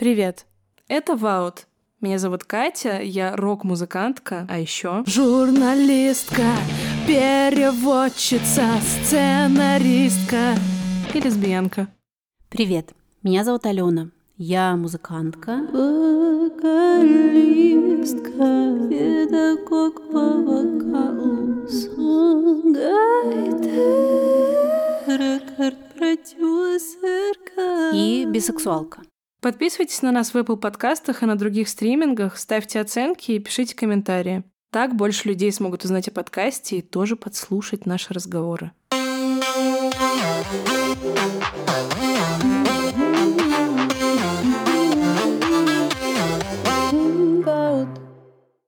Привет, это Ваут. Меня зовут Катя, я рок-музыкантка, а еще журналистка, переводчица, сценаристка и лесбиянка. Привет, меня зовут Алена. Я музыкантка, вокалистка, педагог по вокалу, рекорд-продюсерка. И бисексуалка. Подписывайтесь на нас в Apple подкастах и на других стримингах, ставьте оценки и пишите комментарии. Так больше людей смогут узнать о подкасте и тоже подслушать наши разговоры.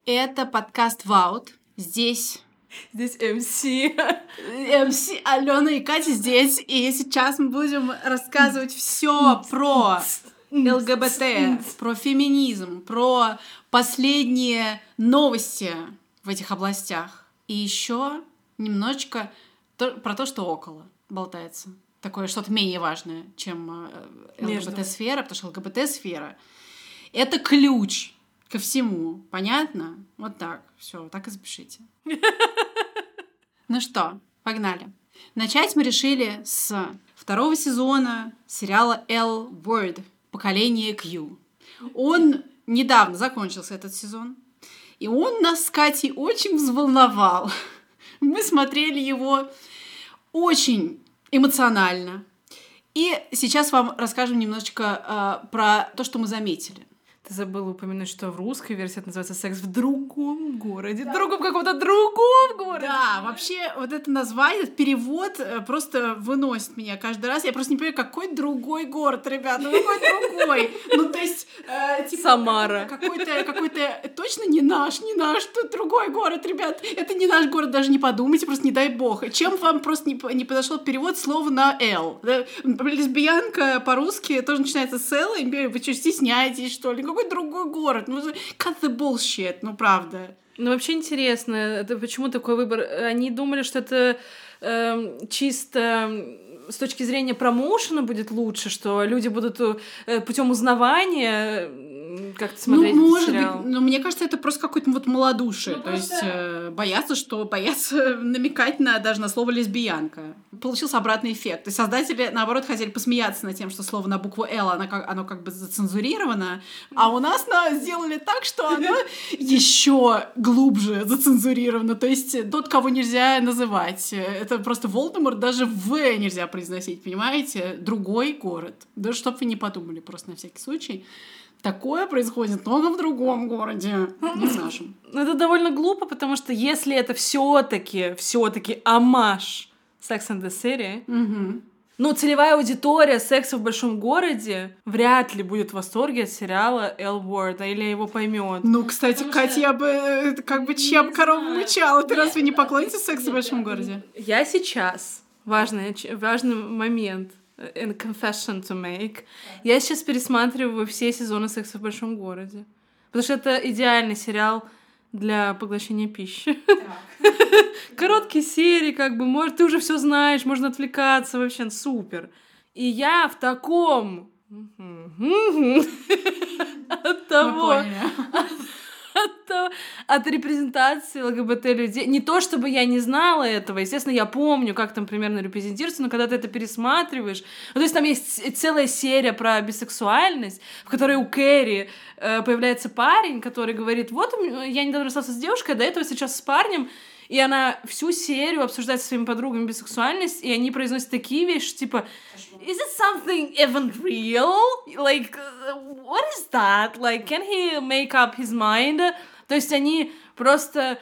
Это подкаст Ваут. Здесь Здесь МС. МС Алена и Катя здесь. И сейчас мы будем рассказывать все про ЛГБТ, про феминизм, про последние новости в этих областях. И еще немножечко про то, что около болтается. Такое что-то менее важное, чем э, ЛГБТ-сфера, потому что ЛГБТ-сфера — это ключ ко всему. Понятно? Вот так. Все, так и запишите. Ну что, погнали. Начать мы решили с второго сезона сериала L Word Поколение Q. Он недавно закончился этот сезон, и он нас с Катей очень взволновал. Мы смотрели его очень эмоционально. И сейчас вам расскажем немножечко э, про то, что мы заметили. Ты забыла упомянуть, что в русской версии это называется «Секс в другом городе». Да. В другом каком-то другом городе. Да, вообще вот это название, этот перевод э, просто выносит меня каждый раз. Я просто не понимаю, какой другой город, ребят, ну какой другой? Ну то есть... Э, типа, Самара. Какой-то, какой-то точно не наш, не наш, тут другой город, ребят. Это не наш город, даже не подумайте, просто не дай бог. Чем вам просто не, не подошел перевод слова на «л»? Лесбиянка по-русски тоже начинается с «л», вы что, стесняетесь, что ли? Какой другой город? Ну, cut the bullshit, ну правда. Ну, вообще интересно, это почему такой выбор? Они думали, что это э, чисто с точки зрения промоушена будет лучше, что люди будут э, путем узнавания как-то смотреть ну, может сериал. быть, но мне кажется, это просто какое-то вот малодушие. Ну, То просто... есть э, боятся, что боятся намекать на даже на слово лесбиянка. Получился обратный эффект. То есть создатели, наоборот, хотели посмеяться над тем, что слово на букву Л, оно как, оно как бы зацензурировано, а у нас на, сделали так, что оно еще глубже зацензурировано. То есть тот, кого нельзя называть. Это просто Волдеморт даже В нельзя произносить, понимаете? Другой город. Да чтоб вы не подумали, просто на всякий случай. Такое происходит только в другом городе, не в нашем. Ну, это довольно глупо, потому что если это все-таки, все-таки амаш Sex and the City, угу. ну, целевая аудитория секса в большом городе вряд ли будет в восторге от сериала Эл Уорда или его поймет. Ну, кстати, Потому Катя, что... я бы э, как бы чем корову мычала. Ты разве не поклонница секса в большом городе? Я сейчас. Важный, важный момент in confession to make. Я сейчас пересматриваю все сезоны «Секса в большом городе». Потому что это идеальный сериал для поглощения пищи. Короткие серии, как бы, может, ты уже все знаешь, можно отвлекаться, вообще супер. И я в таком от того, от, от репрезентации ЛГБТ людей. Не то, чтобы я не знала этого, естественно, я помню, как там примерно репрезентируется, но когда ты это пересматриваешь... Ну, то есть там есть целая серия про бисексуальность, в которой у Кэрри э, появляется парень, который говорит, вот, я недавно расстался с девушкой, а до этого сейчас с парнем, и она всю серию обсуждает со своими подругами бисексуальность, и они произносят такие вещи, типа, is it something even real? Like, what is that? Like, can he make up his mind? То есть они просто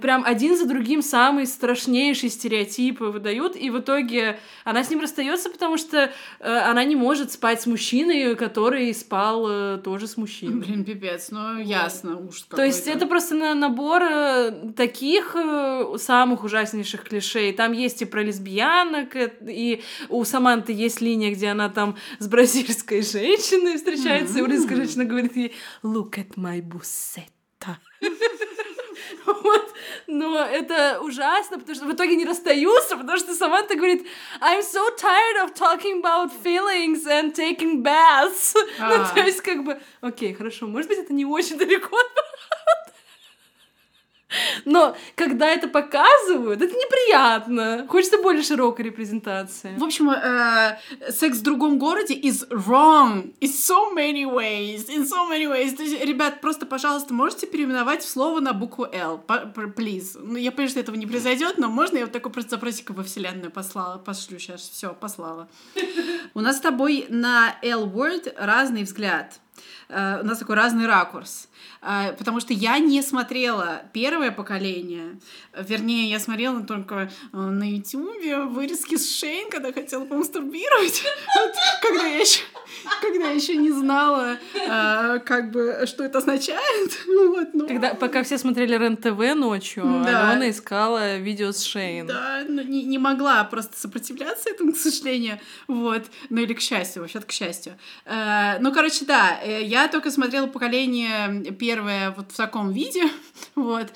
прям один за другим самые страшнейшие стереотипы выдают, и в итоге она с ним расстается, потому что э, она не может спать с мужчиной, который спал э, тоже с мужчиной. Блин, пипец, ну ясно, уж То есть это просто на набор э, таких э, самых ужаснейших клишей. Там есть и про лесбиянок, э, и у Саманты есть линия, где она там с бразильской женщиной встречается, mm-hmm. и бразильская женщина говорит ей «Look at my busetta». Вот. Но это ужасно, потому что в итоге не расстаются, потому что Саманта говорит, I'm so tired of talking about feelings and taking baths. Ну, А. то есть, как бы, окей, хорошо, может быть, это не очень далеко от. Но когда это показывают, это неприятно. Хочется более широкой репрезентации. В общем, э, секс в другом городе is wrong in so many ways, in so many ways. Ребят, просто, пожалуйста, можете переименовать слово на букву L, please. Ну, я понимаю, что этого не произойдет, но можно я вот такой просто запросик во вселенную послала, пошлю сейчас, все, послала. У нас с тобой на L-word разный взгляд. Э, У нас такой разный ракурс. Э, Потому что я не смотрела первое поколение. Вернее, я смотрела только э, на Ютубе вырезки с Шейн, когда хотела помастурбировать. Когда я еще когда еще не знала, э, как бы, что это означает. Вот, ну, Когда, пока все смотрели РЕН-ТВ ночью, Да. Алена искала видео с Шейн. Да, ну, не, не могла просто сопротивляться этому, к сожалению. Вот. Ну или к счастью, вообще-то к счастью. Э, ну, короче, да, э, я только смотрела поколение первое вот в таком виде. Вот.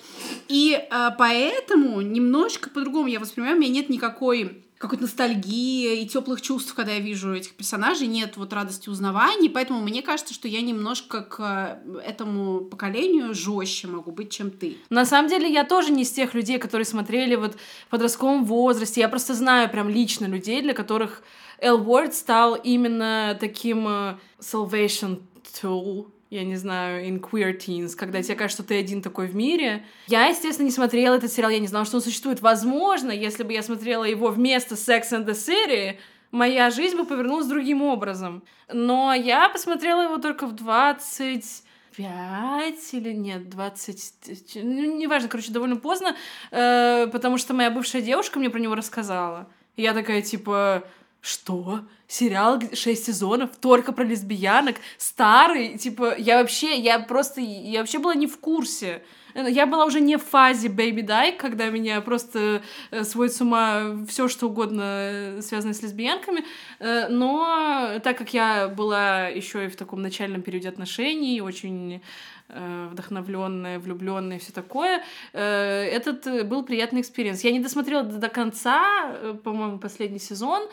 И э, поэтому немножко по-другому я воспринимаю. У меня нет никакой какой-то ностальгии и теплых чувств, когда я вижу этих персонажей, нет вот радости узнавания, поэтому мне кажется, что я немножко к этому поколению жестче могу быть, чем ты. На самом деле, я тоже не из тех людей, которые смотрели вот в подростковом возрасте. Я просто знаю прям лично людей, для которых L Word стал именно таким э, salvation tool, я не знаю, in queer teens, когда тебе кажется, что ты один такой в мире. Я, естественно, не смотрела этот сериал, я не знала, что он существует. Возможно, если бы я смотрела его вместо Sex and the City, моя жизнь бы повернулась другим образом. Но я посмотрела его только в 20 пять или нет, 20... Ну, неважно, короче, довольно поздно, э, потому что моя бывшая девушка мне про него рассказала. И я такая, типа, что? Сериал 6 сезонов, только про лесбиянок, старый, типа, я вообще, я просто, я вообще была не в курсе. Я была уже не в фазе Baby Die, когда меня просто э, сводит с ума все что угодно э, связанное с лесбиянками, Э, но так как я была еще и в таком начальном периоде отношений, очень э, вдохновленная, влюбленная все такое, э, этот э, был приятный experience. Я не досмотрела до, конца, э, по-моему, последний сезон,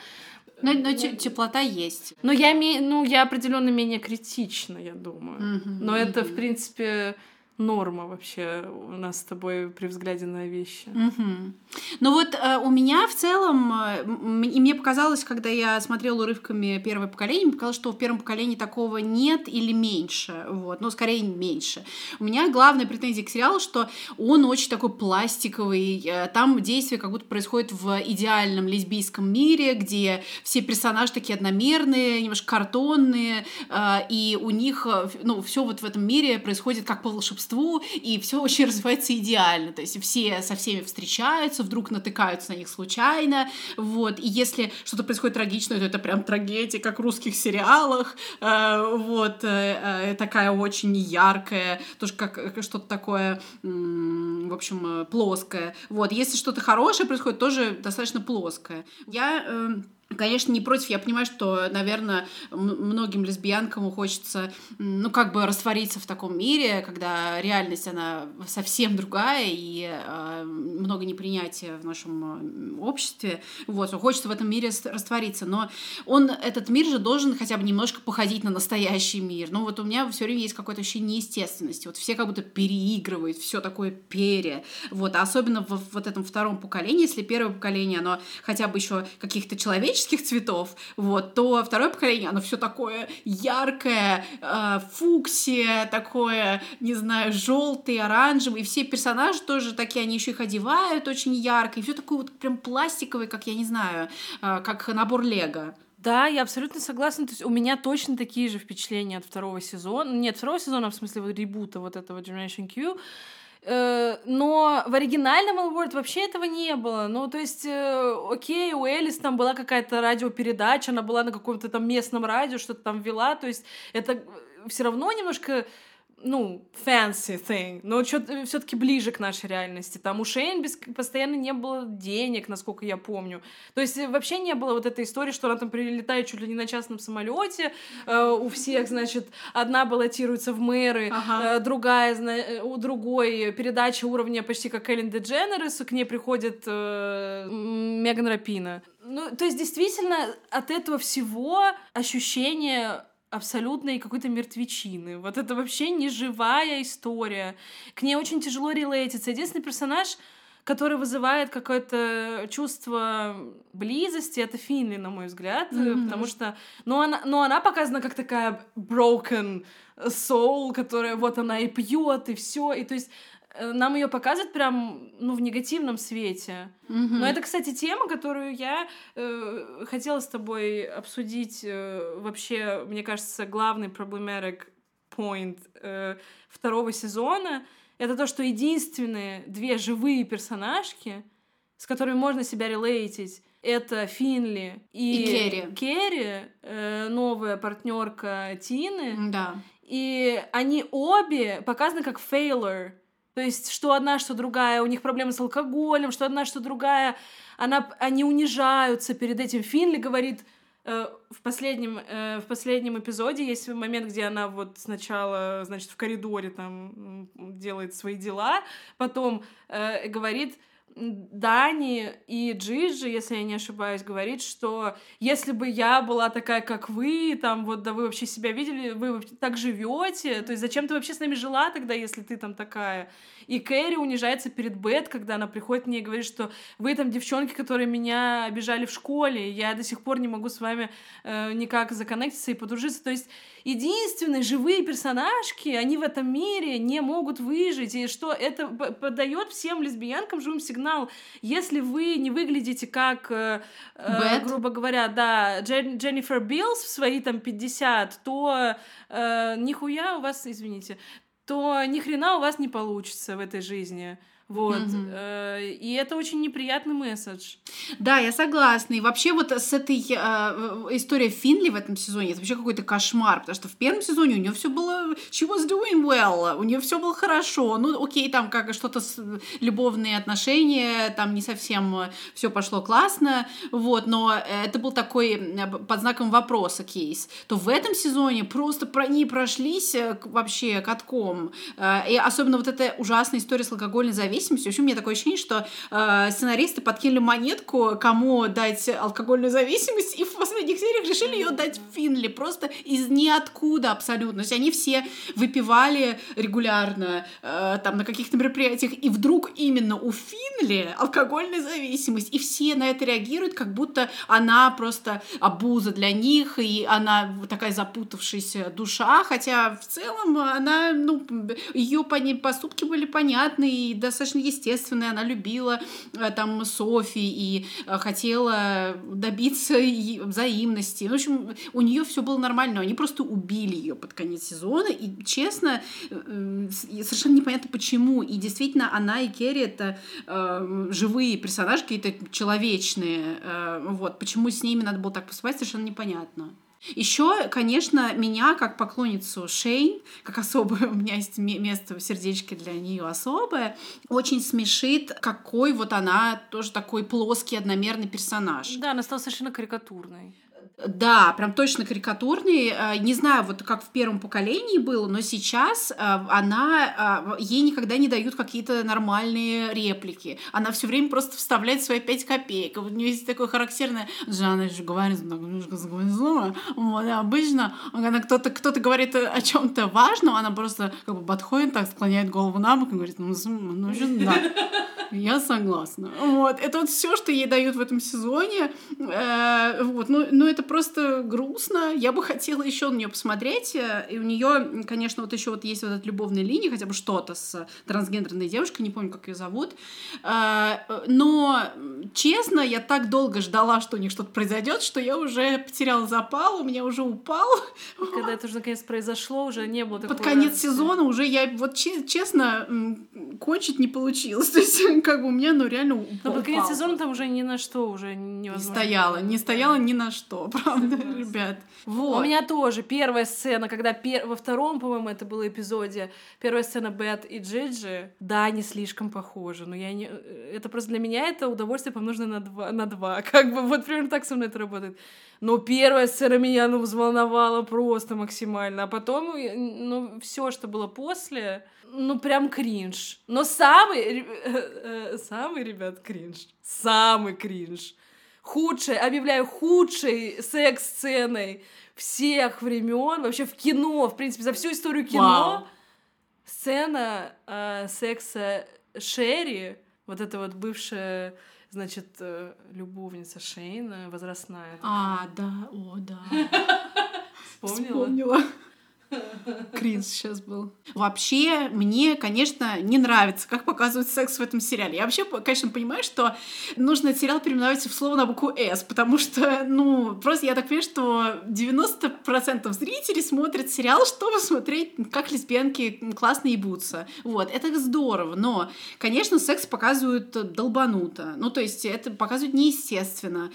Но, но те- теплота есть. но я, ну, я определенно менее критична, я думаю. Мгм, Но это, в принципе, норма вообще у нас с тобой при взгляде на вещи. Мгм. Ну вот э, у меня в целом, э, и мне показалось, когда я смотрела урывками первое поколение, мне показалось, что в первом поколении такого нет или меньше, вот, ну, скорее меньше. У меня главная претензия к сериалу, что он очень такой пластиковый, э, там действие как будто происходит в идеальном лесбийском мире, где все персонажи такие одномерные, немножко картонные, э, и у них, э, ну, все вот в этом мире происходит как по волшебству, и все очень развивается идеально, то есть все со всеми встречаются, вдруг натыкаются на них случайно, вот, и если что-то происходит трагичное, то это прям трагедия, как в русских сериалах, э, вот, э, э, такая очень яркая, тоже как как что-то такое, в общем, э, плоское, вот, если что-то хорошее происходит, тоже достаточно плоское. Я эм, Конечно, не против. Я понимаю, что, наверное, многим лесбиянкам хочется, ну, как бы раствориться в таком мире, когда реальность, она совсем другая, и э, много непринятия в нашем обществе. Вот, хочется в этом мире раствориться. Но он, этот мир же должен хотя бы немножко походить на настоящий мир. Ну, вот у меня все время есть какое-то ощущение неестественности. Вот все как будто переигрывают, все такое пере. Вот, а особенно в вот этом втором поколении, если первое поколение, оно хотя бы еще каких-то человеческих цветов, вот, то второе поколение, оно все такое яркое, э, фуксия, такое, не знаю, желтый, оранжевый, и все персонажи тоже такие, они еще их одевают очень ярко, и все такое вот прям пластиковое, как, я не знаю, э, как набор Лего. Да, я абсолютно согласна. То есть у меня точно такие же впечатления от второго сезона. Нет, второго сезона, в смысле, вот ребута вот этого Generation Q. Э, Но в оригинальном L-Word вообще этого не было. Ну, то есть, э, окей, у Элис там была какая-то радиопередача, она была на каком-то там местном радио, что-то там вела. То есть это все равно немножко ну, fancy thing, но все таки ближе к нашей реальности. Там у Шейн без, постоянно не было денег, насколько я помню. То есть э, вообще не было вот этой истории, что она там прилетает чуть ли не на частном самолете. Э, у всех, значит, одна баллотируется в мэры, ага. э, другая, зна... Э, у другой передача уровня почти как Эллен Дедженерес, к ней приходит э, Меган Рапина. Ну, то есть действительно от этого всего ощущение абсолютной какой-то мертвечины. Вот это вообще не живая история. К ней очень тяжело релейтиться. Единственный персонаж, который вызывает какое-то чувство близости, это Финли, на мой взгляд, mm-hmm. потому что, ну она, ну она показана как такая broken soul, которая вот она и пьет и все, и то есть нам ее показывают прям, ну, в негативном свете. Mm-hmm. Но это, кстати, тема, которую я э, хотела с тобой обсудить. Э, вообще, мне кажется, главный проблематик point э, второго сезона это то, что единственные две живые персонажки, с которыми можно себя релейтить, это Финли и, и Керри, Керри э, новая партнерка Тины. Да. И они обе показаны как фейлер. То есть, что одна, что другая, у них проблемы с алкоголем, что одна, что другая, она, они унижаются перед этим. Финли говорит э, в, последнем, э, в последнем эпизоде, есть момент, где она вот сначала, значит, в коридоре там делает свои дела, потом э, говорит, Дани и Джиджи, если я не ошибаюсь, говорит, что если бы я была такая, как вы, там вот, да вы вообще себя видели, вы так живете, то есть зачем ты вообще с нами жила тогда, если ты там такая? И Кэрри унижается перед Бет, когда она приходит к ней и говорит, что вы там девчонки, которые меня обижали в школе, я до сих пор не могу с вами э, никак законнектиться и подружиться. То есть единственные живые персонажки, они в этом мире не могут выжить, и что это подает всем лесбиянкам живым сигнал. Если вы не выглядите как, э, э, грубо говоря, да, Джен, Дженнифер Билз в свои там 50, то э, нихуя у вас, извините, то ни хрена у вас не получится в этой жизни. Вот. Mm-hmm. И это очень неприятный месседж. Да, я согласна. И вообще вот с этой э, историей Финли в этом сезоне это вообще какой-то кошмар, потому что в первом сезоне у нее все было she was doing well, у нее все было хорошо. Ну, окей, там как что-то с любовные отношения, там не совсем все пошло классно, вот, но это был такой под знаком вопроса кейс. То в этом сезоне просто про они прошлись э, вообще катком. Э, и особенно вот эта ужасная история с алкогольной зависимостью зависимостью. В общем, у меня такое ощущение, что э, сценаристы подкинули монетку, кому дать алкогольную зависимость, и в последних сериях решили ее дать Финли. Просто из ниоткуда абсолютно. То есть они все выпивали регулярно э, там на каких-то мероприятиях, и вдруг именно у Финли алкогольная зависимость. И все на это реагируют, как будто она просто абуза для них, и она такая запутавшаяся душа, хотя в целом она, ну, ее поступки были понятны и достаточно естественная, она любила э, там Софи и э, хотела добиться взаимности. В общем, у нее все было нормально, они просто убили ее под конец сезона, и честно, э, совершенно непонятно почему. И действительно, она и Керри это э, живые персонажи, какие-то человечные. Э, вот, почему с ними надо было так поступать, совершенно непонятно. Еще, конечно, меня как поклонницу Шейн, как особое, у меня есть место в сердечке для нее особое, очень смешит, какой вот она тоже такой плоский, одномерный персонаж. Да, она стала совершенно карикатурной. Да, прям точно карикатурный. Э, не знаю, вот как в первом поколении было, но сейчас э, она, э, ей никогда не дают какие-то нормальные реплики. Она все время просто вставляет свои пять копеек. У нее есть такое характерное, она же говорит немножко вот, обычно, когда кто-то кто говорит о чем-то важном, она просто как бы подходит, так склоняет голову на бок и говорит, ну, ну, да. Я согласна. Вот. Это вот все, что ей дают в этом сезоне. Вот. Ну, ну, это просто грустно. Я бы хотела еще на нее посмотреть. И у нее, конечно, вот еще вот есть вот эта любовная линия, хотя бы что-то с трансгендерной девушкой, не помню, как ее зовут. Э, но, честно, я так долго ждала, что у них что-то произойдет, что я уже потеряла запал, у меня уже упал. Когда это уже наконец произошло, уже не было такого... Под конец сезона уже я, вот честно, кончить не получилось. То есть, как бы у меня, ну, реально Но под конец упал. сезона там уже ни на что уже Не невозможно. стояла, не стояла ни на что, правда, Согласна. ребят. У Вот. меня тоже первая сцена, когда пер- во втором, по-моему, это было эпизоде, первая сцена Бет и Джиджи, да, не слишком похожи, но я не... Это просто для меня это удовольствие помноженное на два, на два, как бы вот примерно так со мной это работает. Но первая сцена меня, ну, взволновала просто максимально, а потом, э, ну, все, что было после, ну, прям кринж. Но самый, э, э, самый, ребят, кринж, самый кринж худшей, объявляю, худшей секс-сценой всех времен, вообще в кино, в принципе, за всю историю кино. Вау. Сцена э, секса Шерри, вот эта вот бывшая, значит, э, любовница Шейна, возрастная. А, да, о, да. Вспомнила? Вспомнила. Кринж сейчас был. Вообще, мне, конечно, не нравится, как показывают секс в этом сериале. Я вообще, конечно, понимаю, что нужно этот сериал переименовать в слово на букву «С», потому что, ну, просто я так понимаю, что 90% зрителей смотрят сериал, чтобы смотреть, как лесбиянки классно ебутся. Вот, это здорово, но, конечно, секс показывают долбануто. Ну, то есть это показывают неестественно.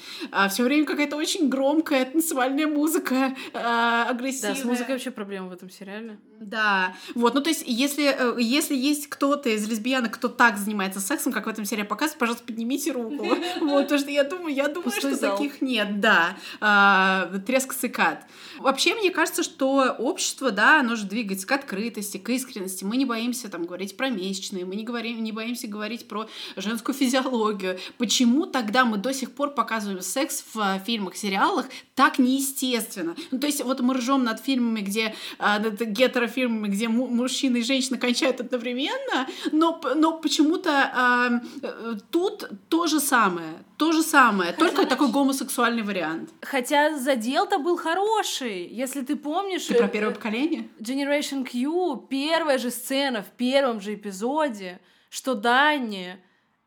Все время какая-то очень громкая танцевальная музыка, а, агрессивная. Да, с музыкой вообще проблема в этом сериале. Да, вот, ну то есть, если, э, если есть кто-то из лесбиянок, кто так занимается сексом, как в этом сериале показывают, пожалуйста, поднимите руку. Вот, потому что я думаю, я думаю, что таких нет, да. А, Треск цикад. Вообще, мне кажется, что общество, да, оно же двигается к открытости, к искренности. Мы не боимся там говорить про месячные, мы не, говорим, не боимся говорить про женскую физиологию. Почему тогда мы до сих пор показываем секс в а, фильмах, сериалах так неестественно? Ну, то есть, вот мы ржем над фильмами, где а, над гетерофильмами, где му- мужчина и женщина кончают одновременно, но, но почему-то а, э, тут то же самое. То же самое, только такой гомосексуальный вариант. Хотя задел-то был хороший, если ты помнишь... Ты про э, первое поколение? Generation Q, первая же сцена в первом же эпизоде, что Дани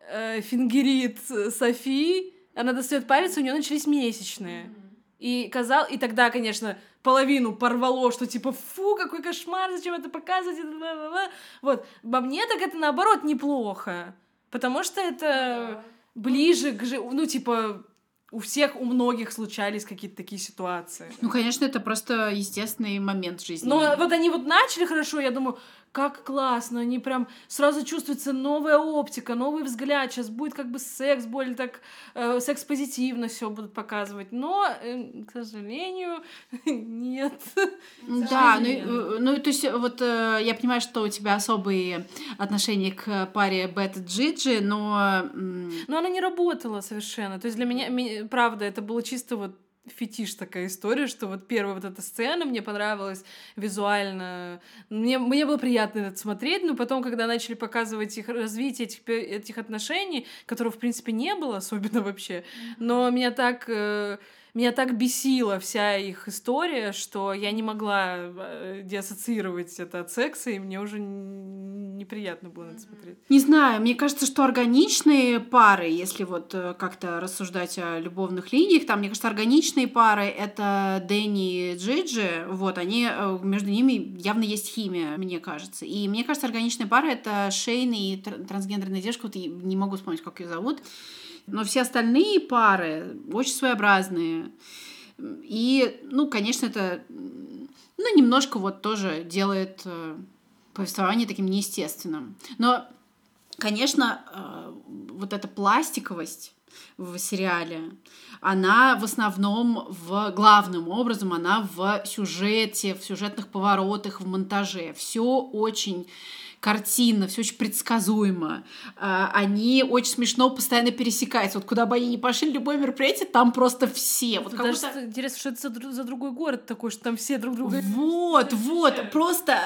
э, фингерит Софи, она достает палец, у нее начались месячные. И казал, и тогда, конечно, половину порвало, что типа, фу, какой кошмар, зачем это показывать, и бла-бла-бла». Вот, по мне так это наоборот неплохо, потому что это ближе к, ну, типа, у всех, у многих случались какие-то такие ситуации. Ну, конечно, это просто естественный момент жизни. Но вот они вот начали хорошо, я думаю, как классно, они прям сразу чувствуется новая оптика, новый взгляд, сейчас будет как бы секс более так, э, секс-позитивно все будут показывать, но, э, к сожалению, нет. Да, ну, э, ну, то есть, вот э, я понимаю, что у тебя особые отношения к паре Бет Джиджи, но... Но она не работала совершенно, то есть для меня, правда, это было чисто вот фетиш такая история, что вот первая вот эта сцена мне понравилась визуально. Мне, мне было приятно это смотреть, но потом, когда начали показывать их развитие этих, этих отношений, которого, в принципе, не было особенно вообще, но меня так... э, меня так бесила вся их история, что я не могла э, деассоциировать это от секса, и мне уже неприятно было на это смотреть. Не знаю, мне кажется, что органичные пары, если вот э, как-то рассуждать о любовных линиях, там, мне кажется, органичные пары — это Дэнни и Джиджи, вот, они, э, между ними явно есть химия, мне кажется. И мне кажется, органичная пара — это Шейн и тр- трансгендерная девушка, вот я не могу вспомнить, как ее зовут, но все остальные пары очень своеобразные. И, ну, конечно, это, ну, немножко вот тоже делает э, повествование таким неестественным. Но, конечно, э, вот эта пластиковость в сериале, она в основном, в главным образом, она в сюжете, в сюжетных поворотах, в монтаже. Все очень картинно, все очень предсказуемо. А, Они очень смешно постоянно пересекаются. Вот куда бы они ни пошли, любое мероприятие, там просто все. Вот даже будто- интересно, что это за, за другой город такой, что там все друг друга... Вот, вот, просто,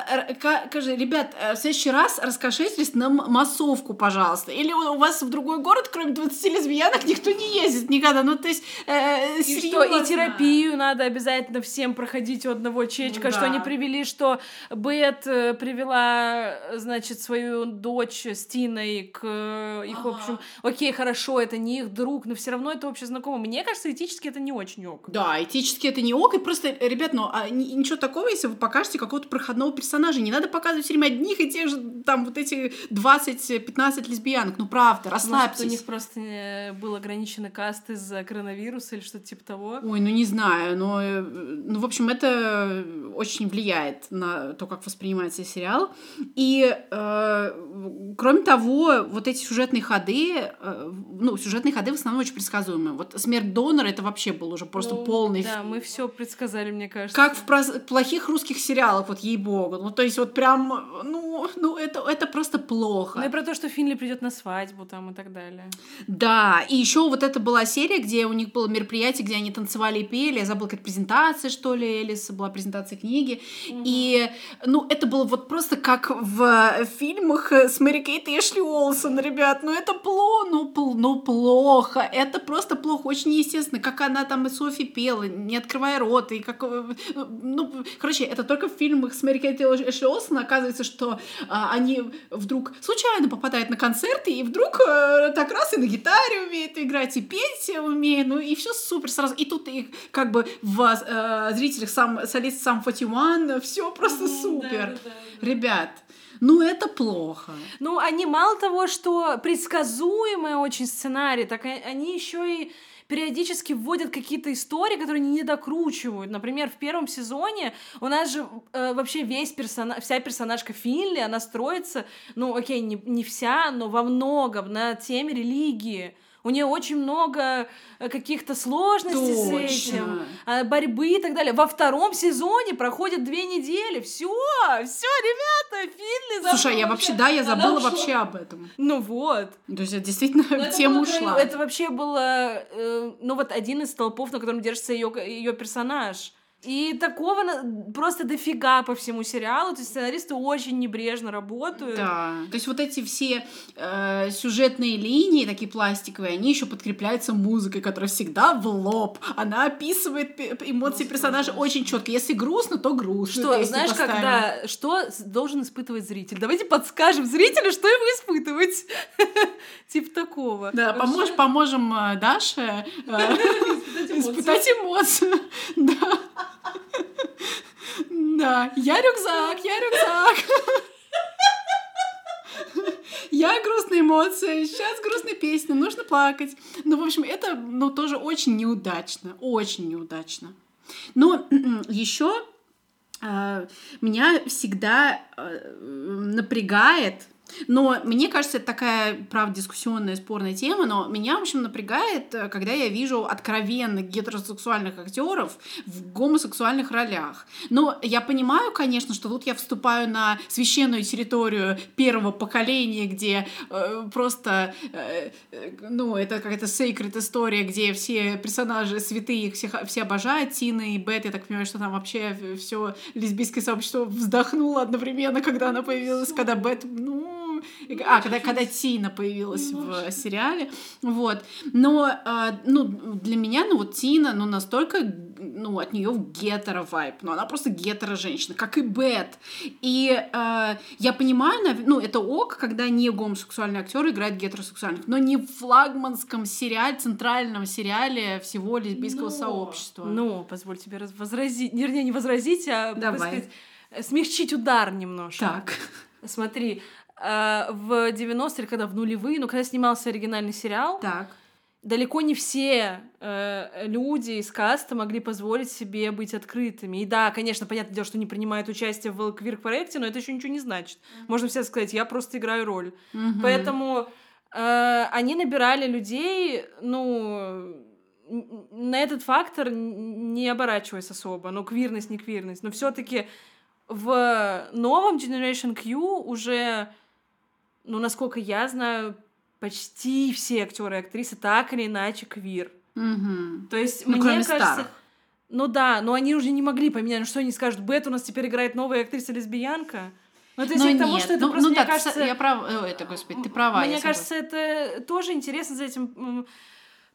ка- скажи, ребят, э, в следующий раз раскошелитесь на массовку, пожалуйста. Или у вас в другой город, кроме 20 лесбиянок, никто не ездит никогда. Ну, то есть, э, И что, и терапию надо обязательно всем проходить у одного чечка, Ну что да. они привели, что Бет э, привела, э, значит, свою дочь с Тиной к э, их, в общем, окей, хорошо, это не их друг, но все равно это общее знакомое. Мне кажется, этически это не очень ок. Да, этически это не ок, и просто, э, ребят, ну, а ни- ничего такого, если вы покажете какого-то проходного персонажа, не надо показывать все время одних и тех же, там, вот эти 20-15 лесбиянок, ну, правда, Может, расслабьтесь. у них просто э, был ограниченный каст из-за коронавируса или что-то типа того. Ой, ну не знаю, но, э, ну, в общем, это очень влияет на то, как воспринимается сериал. И, э, кроме того, вот эти сюжетные ходы, э, ну, сюжетные ходы в основном очень предсказуемые. Вот смерть донора это вообще был уже просто Ну, полный Да, мы все предсказали, мне кажется. как в прос- плохих русских сериалах, вот ей-богу. Ну, то есть вот прям, ну, ну это, это просто плохо. Ну и про то, что Финли придет на свадьбу там и так далее. Да, и еще вот это была серия, где у них было мероприятие, где они танцевали и пели. Я забыла, какая презентация, что ли, Элис, была презентация книги. И, ну, это было вот просто как в фильмах с Мэри Кейт и Эшли Олсен, ребят. Ну, это плохо, ну, пл- ну, плохо. Это просто плохо, очень неестественно. Как она там и Софи пела, не открывая рот, и как... э, Ну, короче, это только в фильмах с Мэри Кейт и Эшли Олсен оказывается, что а, они вдруг случайно попадают на концерты, и вдруг э, так раз и на гитаре умеют играть, и петь умеют, ну и все супер сразу. И тут их как бы в э, зрителях сам солист сам 41, все просто супер. Ребят, ну это плохо. Ну, они мало того, что предсказуемый очень сценарий, так они еще и периодически вводят какие-то истории, которые они не докручивают. Например, в первом сезоне у нас же э, вообще весь персонаж, вся персонажка Финли, она строится, ну, окей, не, не вся, но во многом на теме религии. У нее очень много э, каких-то сложностей с этим, Точно. а, борьбы и так далее. Во втором сезоне проходит две недели. Все, все, ребята, Финли Слушай, а я забыла. вообще, да, я забыла вообще об этом. Ну вот. То есть это действительно Ну, тема ушла. Это вообще было, э, ну вот один из столпов, на котором держится ее персонаж. И такого просто дофига по всему сериалу. То есть сценаристы очень небрежно работают. Да. То есть вот эти все э, сюжетные линии, такие пластиковые, они еще подкрепляются музыкой, которая всегда в лоб. Она описывает эмоции персонажа очень четко. Если грустно, то грустно. Что, знаешь, поставим. когда, что должен испытывать зритель? Давайте подскажем зрителю, что ему испытывать. Типа такого. Да, поможем э, Даше э, испытать эмоцию. Да. Да, я рюкзак, я рюкзак. Я грустные эмоции, сейчас грустная песня, нужно плакать. Ну, в общем, это, ну, тоже очень неудачно, очень неудачно. Но еще меня всегда э, напрягает, но мне кажется, это такая, правда, дискуссионная, спорная тема, но меня, в общем, напрягает, э, когда я вижу откровенных гетеросексуальных актеров в гомосексуальных ролях. Но я понимаю, конечно, что тут я вступаю на священную территорию первого поколения, где э, просто, э, э, ну, это какая-то сейкрет история, где все персонажи святые, их всех, все обожают, Тина и Бет, я так понимаю, что там вообще все лесбийское сообщество вздохнуло одновременно, когда она появилась, когда Бет, ну, а, когда, когда Тина появилась в сериале, вот. Но, а, ну, для меня, ну, вот Тина, ну, настолько, ну, от нее гетеро вайп, ну, она просто гетеро женщина, как и Бет. И а, я понимаю, ну, это ок, когда не гомосексуальный актер играет гетеросексуальных, но не в флагманском сериале, центральном сериале всего лесбийского сообщества. Ну, позволь тебе раз- возразить, вернее, не возразить, а Давай. сказать, э, смягчить удар немножко. Так. Смотри, э, в 90-е, или когда в нулевые, ну, когда снимался оригинальный сериал, Так. далеко не все э, люди из каста могли позволить себе быть открытыми. И да, конечно, понятное дело, что не принимают участие в квир-проекте, но это еще ничего не значит. Можно всегда сказать, я просто играю роль. Мгм. Поэтому э, они набирали людей, ну, на этот фактор не оборачиваясь особо, ну, квирность, не квирность, но все таки в новом Generation Q уже, ну, насколько я знаю, почти все актеры и актрисы так или иначе квир. Мгм. То есть, Ну, мне кроме кажется... старых. Ну да, но они уже не могли поменять. Ну что они скажут? Бет у нас теперь играет новая актриса-лесбиянка? Ну, это Но я к тому, нет, что это ну, просто, ну мне да, кажется... я права, ой, это, господи, ты права. Мне кажется, это тоже интересно за этим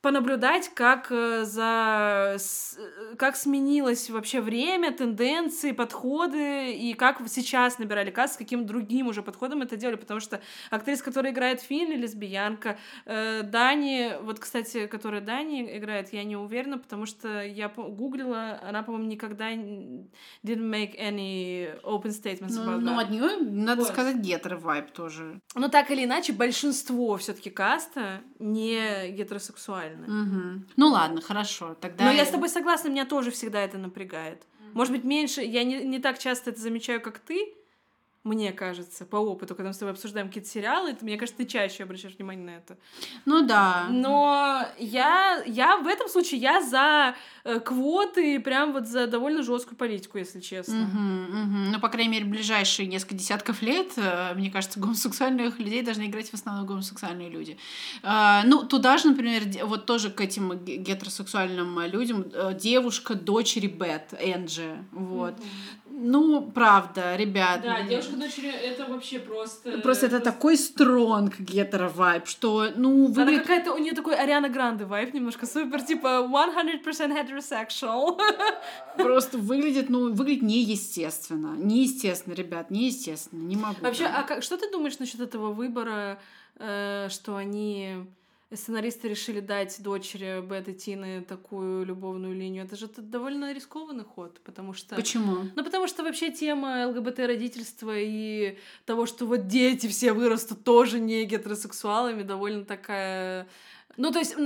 понаблюдать, как э, за э, как сменилось вообще время, тенденции, подходы и как сейчас набирали касс, с каким другим уже подходом это делали, потому что актриса, которая играет в фильме, лесбиянка, э, Дани, вот, кстати, которая Дани играет, я не уверена, потому что я гуглила, она, по-моему, никогда didn't make any open statements Ну, about ну, от нее, надо Вот. сказать, гетеро вайб тоже. Но так или иначе, большинство все-таки каста не гетеросексуальны. Мгм. Ну ладно, хорошо. Тогда... Но я с тобой согласна, меня тоже всегда это напрягает. Может быть, меньше, я не, не так часто это замечаю, как ты, мне кажется, по опыту, когда мы с тобой обсуждаем какие-то сериалы, это, мне кажется, ты чаще обращаешь внимание на это. Ну да. Но я, я в этом случае, я за э, квоты, прям вот за довольно жесткую политику, если честно. Мгм, мгм. Ну, по крайней мере, ближайшие несколько десятков лет, э, мне кажется, гомосексуальных людей должны играть в основном гомосексуальные люди. А, Ну, туда же, например, вот тоже к этим ге- гетеросексуальным э, людям э, девушка дочери Бет, Энджи, вот. Ну, правда, ребят. дочери это вообще просто... Просто это такой стронг гетеро-вайб, что, ну, Она выглядит... какая-то, у нее такой Ариана Гранде вайп немножко супер, типа 100% heterosexual. Просто выглядит, ну, выглядит неестественно. Неестественно, ребят, неестественно. Не могу. Вообще, а как, что ты думаешь насчет этого выбора, э, что они сценаристы решили дать дочери Беты Тины такую любовную линию? Это же довольно рискованный ход, потому что... Почему? Ну, потому что вообще тема ЛГБТ-родительства и того, что вот дети все вырастут тоже не гетеросексуалами, довольно такая... Ну, то есть,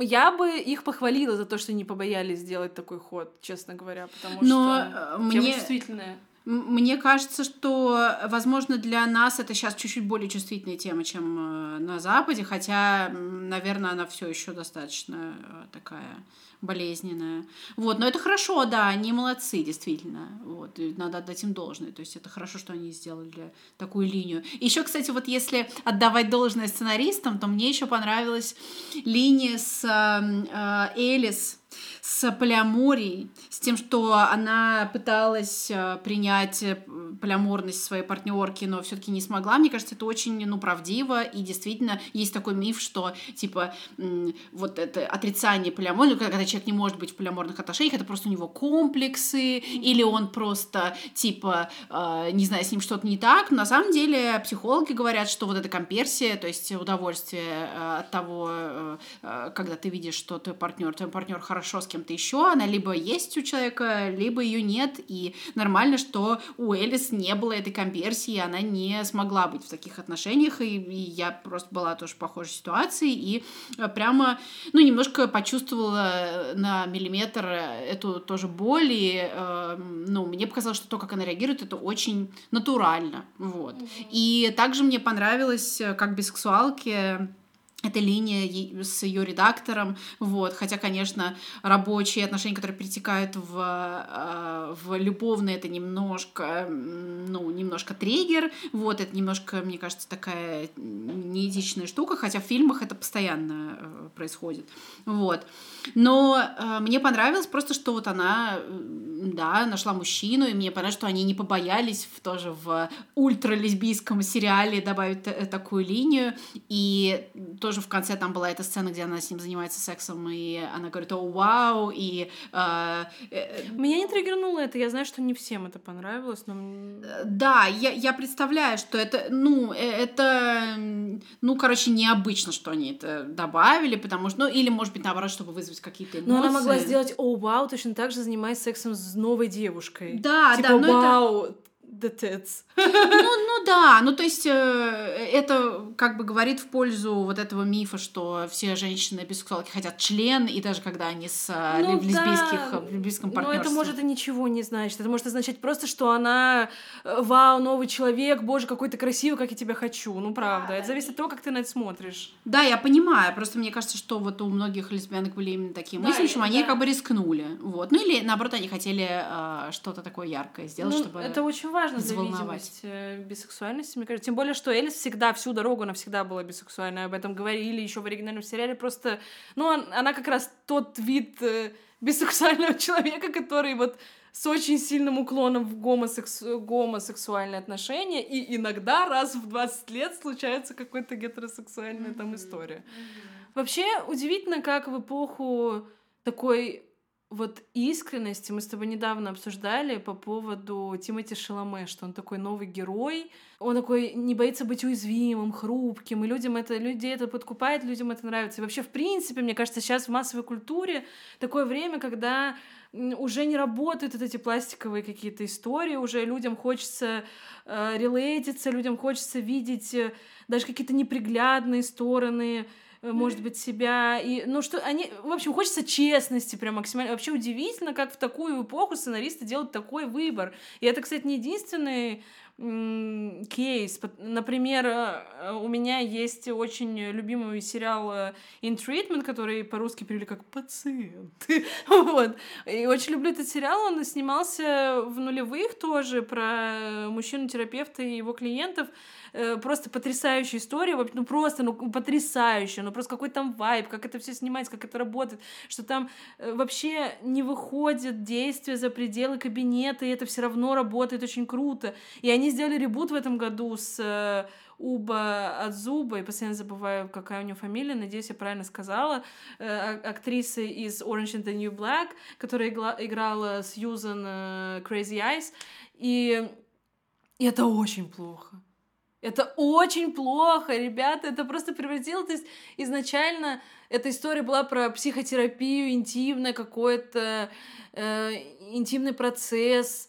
я бы их похвалила за то, что не побоялись сделать такой ход, честно говоря, потому Но что э, мне, чувствительная. Мне кажется, что, возможно, для нас это сейчас чуть-чуть более чувствительная тема, чем э, на Западе, хотя, наверное, она все еще достаточно э, такая болезненная. Вот, но это хорошо, да, они молодцы, действительно. Вот, и надо отдать им должное. То есть это хорошо, что они сделали такую линию. Еще, кстати, вот если отдавать должное сценаристам, то мне еще понравилась линия с э, э, Элис с полиаморией, с тем, что она пыталась э, принять э, полиаморность своей партнерки, но все-таки не смогла. Мне кажется, это очень, ну, правдиво, и действительно есть такой миф, что, типа, вот это отрицание полиамории, когда, человек не может быть в полиаморных отношениях, это просто у него комплексы, или он просто, типа, э, не знаю, с ним что-то не так. На самом деле психологи говорят, что вот эта комперсия, то есть удовольствие от того, когда ты видишь, что твой партнер, твой партнер хорошо с кем-то еще, она либо есть у человека, либо ее нет, и нормально, что у Элис не было этой конверсии, она не смогла быть в таких отношениях, и, и я просто была тоже в похожей ситуации, и э, прямо, ну, немножко почувствовала на миллиметр эту тоже боль, и, э, ну, мне показалось, что то, как она реагирует, это очень натурально, вот. И также мне понравилось, э, как бисексуалки эта линия с ее редактором, вот, хотя, конечно, рабочие отношения, которые перетекают в, э, в любовные, это немножко, ну, немножко триггер, вот, это немножко, мне кажется, такая неэтичная штука, хотя в фильмах это постоянно э, происходит, вот. Но э, мне понравилось просто, что вот она, э, да, нашла мужчину, и мне понравилось, что они не побоялись в, тоже в ультралесбийском сериале добавить та- такую линию, и тоже в конце там была эта сцена, где она с ним занимается сексом, и она говорит, о, вау, и... э, э, Меня не триггернуло это, я знаю, что не всем это понравилось, но... м, да, я, я представляю, что это, ну, э, это, ну, короче, необычно, что они это добавили, потому что, ну, или, может быть, наоборот, чтобы вызвать какие-то эмоции. Но она могла сделать «О, вау», точно так же занимаясь сексом с новой девушкой. Да, типа, да, но это- вау, the tits. Ну, ну да, ну то есть э, это как бы говорит в пользу вот этого мифа, что все женщины бисексуалки хотят член, и даже когда они с э, Ну лесбийских, да, в лесбийском Но партнерстве. это может и ничего не значит. Это может означать просто, что она э, вау, новый человек, боже, какой ты красивый, как я тебя хочу. Ну, правда. Это зависит от того, как ты на это смотришь. Да, я понимаю, просто мне кажется, что вот у многих лесбиянок были именно такие Да, мысли, что они да. как бы рискнули, вот. Ну или наоборот, они хотели э, что-то такое яркое сделать, Ну, чтобы... это очень важно взволновать. видимости э, бисексуальности, мне кажется. Тем более, что Элис всегда, всю дорогу, она всегда была бисексуальной. Об этом говорили еще в оригинальном сериале. Просто, ну, он- она как раз тот вид э, бисексуального человека, который вот с очень сильным уклоном в гомосексу... гомосексуальные отношения, и иногда раз в 20 лет случается какая-то гетеросексуальная там история. Вообще удивительно, как в эпоху такой вот искренности мы с тобой недавно обсуждали по поводу Тимати Шаломе, что он такой новый герой, он такой не боится быть уязвимым, хрупким, и людям это, людей это подкупает, людям это нравится. И вообще, в принципе, мне кажется, сейчас в массовой культуре такое время, когда уже не работают вот эти пластиковые какие-то истории, уже людям хочется э, релейтиться, людям хочется видеть э, даже какие-то неприглядные стороны может быть, себя. И, ну, что они, в общем, хочется честности прям максимально. Вообще удивительно, как в такую эпоху сценаристы делают такой выбор. И это, кстати, не единственный кейс. Например, э, у меня есть очень любимый сериал э, In Treatment, который по-русски перевели как «Пациент». вот. И очень люблю этот сериал. Он снимался в нулевых тоже про мужчину-терапевта и его клиентов. Э, просто потрясающая история, ну просто, ну потрясающая, ну просто какой там вайб, как это все снимается, как это работает, что там э, вообще не выходит действие за пределы кабинета, и это все равно работает очень круто. И они сделали ребут в этом году с э, Уба от Зуба, и постоянно забываю, какая у нее фамилия, надеюсь, я правильно сказала, актрисы из Orange and the New Black, которая играла Сьюзан Crazy Eyes, и и это очень плохо. Это очень плохо, ребята, это просто превратило, то есть изначально эта история была про психотерапию, интимное какой-то, э, интимный процесс,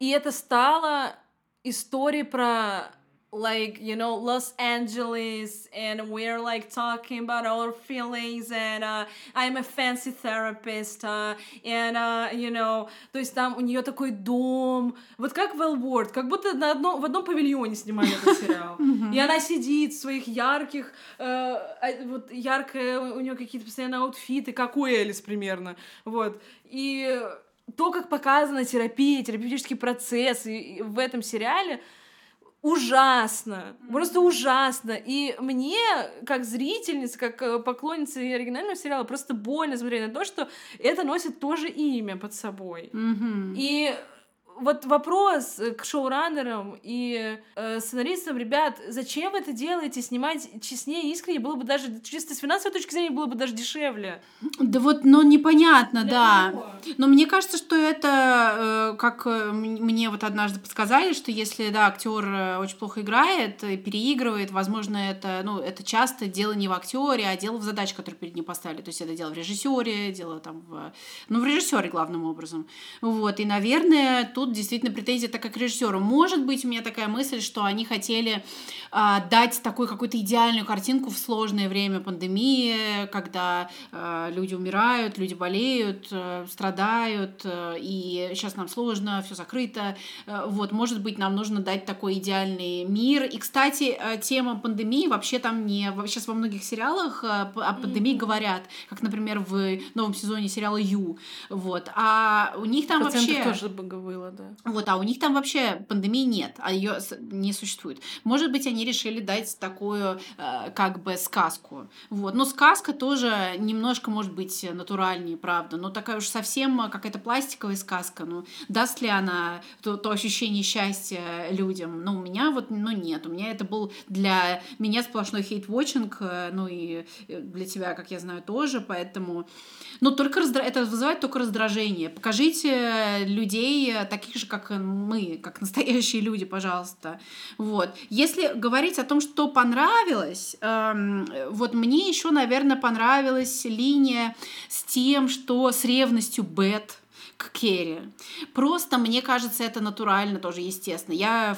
и это стало историей про like you know los angeles and we're like talking about our feelings and uh, i'm a fancy therapist uh, and uh, you know то есть там у нее такой дом вот как в Wellboard как будто на одном в одном павильоне снимали этот сериал. И она сидит в своих ярких э, вот яркое у нее какие-то постоянно аутфиты как у Элис примерно вот. И то, как показана терапия, терапевтический процесс и в этом сериале, ужасно, просто ужасно. И мне, как зрительница, как э, поклонница оригинального сериала, просто больно смотреть на то, что это носит тоже имя под собой. Mm-hmm. И вот вопрос к шоураннерам и э, сценаристам, ребят, зачем вы это делаете? Снимать честнее искренне было бы даже, чисто с финансовой точки зрения, было бы даже дешевле. Да вот, но непонятно, Для да. Кого? Но мне кажется, что это, э, как э, мне вот однажды подсказали, что если, да, актер э, очень плохо играет, переигрывает, возможно, это, ну, это часто дело не в актере, а дело в задаче, которую перед ним поставили. То есть это дело в режиссере, дело там в, ну, в режиссере главным образом. Вот, и, наверное, тут тут действительно претензия так как режиссеру. Может быть, у меня такая мысль, что они хотели а, дать такую какую-то идеальную картинку в сложное время пандемии, когда а, люди умирают, люди болеют, а, страдают, а, и сейчас нам сложно, все закрыто. А, вот, может быть, нам нужно дать такой идеальный мир. И, кстати, тема пандемии вообще там не... Сейчас во многих сериалах о пандемии mm-hmm. говорят, как, например, в новом сезоне сериала Ю. Вот. А у них там Процентов вообще... тоже было, да. Вот, а у них там вообще пандемии нет, а ее не существует. Может быть, они решили дать такую э, как бы сказку. Вот. Но сказка тоже немножко может быть натуральнее, правда. Но такая уж совсем какая-то пластиковая сказка. Ну, даст ли она то, то ощущение счастья людям? Ну, у меня вот, ну, нет. У меня это был для меня сплошной хейт-вотчинг, э, ну и для тебя, как я знаю, тоже, поэтому... Ну, только раздра... это вызывает только раздражение. Покажите людей таких же, как мы, как настоящие люди, пожалуйста. Вот. Если говорить о том, что понравилось, эм, вот мне еще, наверное, понравилась линия с тем, что с ревностью Бет к Керри. Просто, мне кажется, это натурально, тоже естественно. Я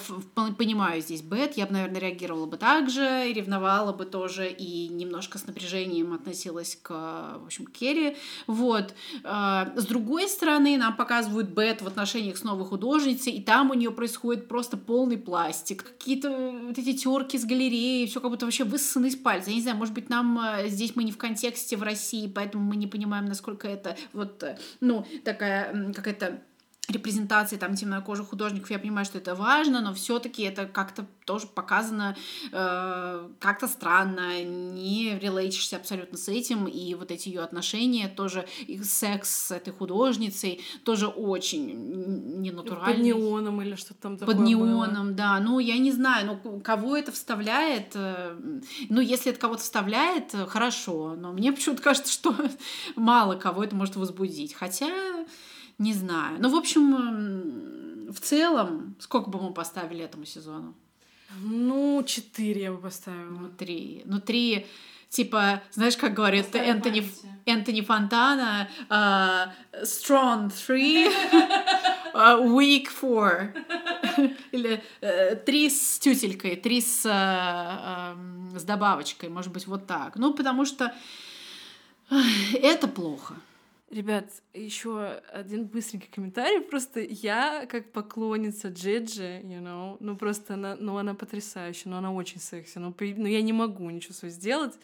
понимаю здесь Бет, я бы, наверное, реагировала бы так же, ревновала бы тоже, и немножко с напряжением относилась к, в общем, к Керри. Вот. А, с другой стороны, нам показывают Бет в отношениях с новой художницей, и там у нее происходит просто полный пластик. Какие-то вот эти терки с галереей, все как будто вообще высосано из пальца. Я не знаю, может быть, нам э, здесь мы не в контексте в России, поэтому мы не понимаем, насколько это вот, э, ну, такая какая-то репрезентации там темнокожих художников, я понимаю, что это важно, но все-таки это как-то тоже показано э, как-то странно, не релейчишься абсолютно с этим, и вот эти ее отношения тоже, их секс с этой художницей тоже очень ненатуральный. Под неоном или что-то там такое Под неоном, было. да. Ну, я не знаю, ну, кого это вставляет. э, Ну, если это кого-то вставляет, э, хорошо. Но мне почему-то кажется, что мало кого это может возбудить. Хотя, не знаю. Ну, в общем, в целом, сколько бы мы поставили этому сезону? Ну, четыре я бы поставила. Ну, три. Ну, три, типа, знаешь, как говорит Энтони, Энтони Фонтана, а, strong three, а, weak four. Или э, три с тютелькой, три с, э, эм, с добавочкой, может быть, вот так. Ну, потому что это плохо. Ребят, еще один быстренький комментарий. Просто я, как поклонница Джеджи, you know, ну просто она, ну она потрясающая, ну она очень секси, ну, при- ну я не могу ничего с собой сделать.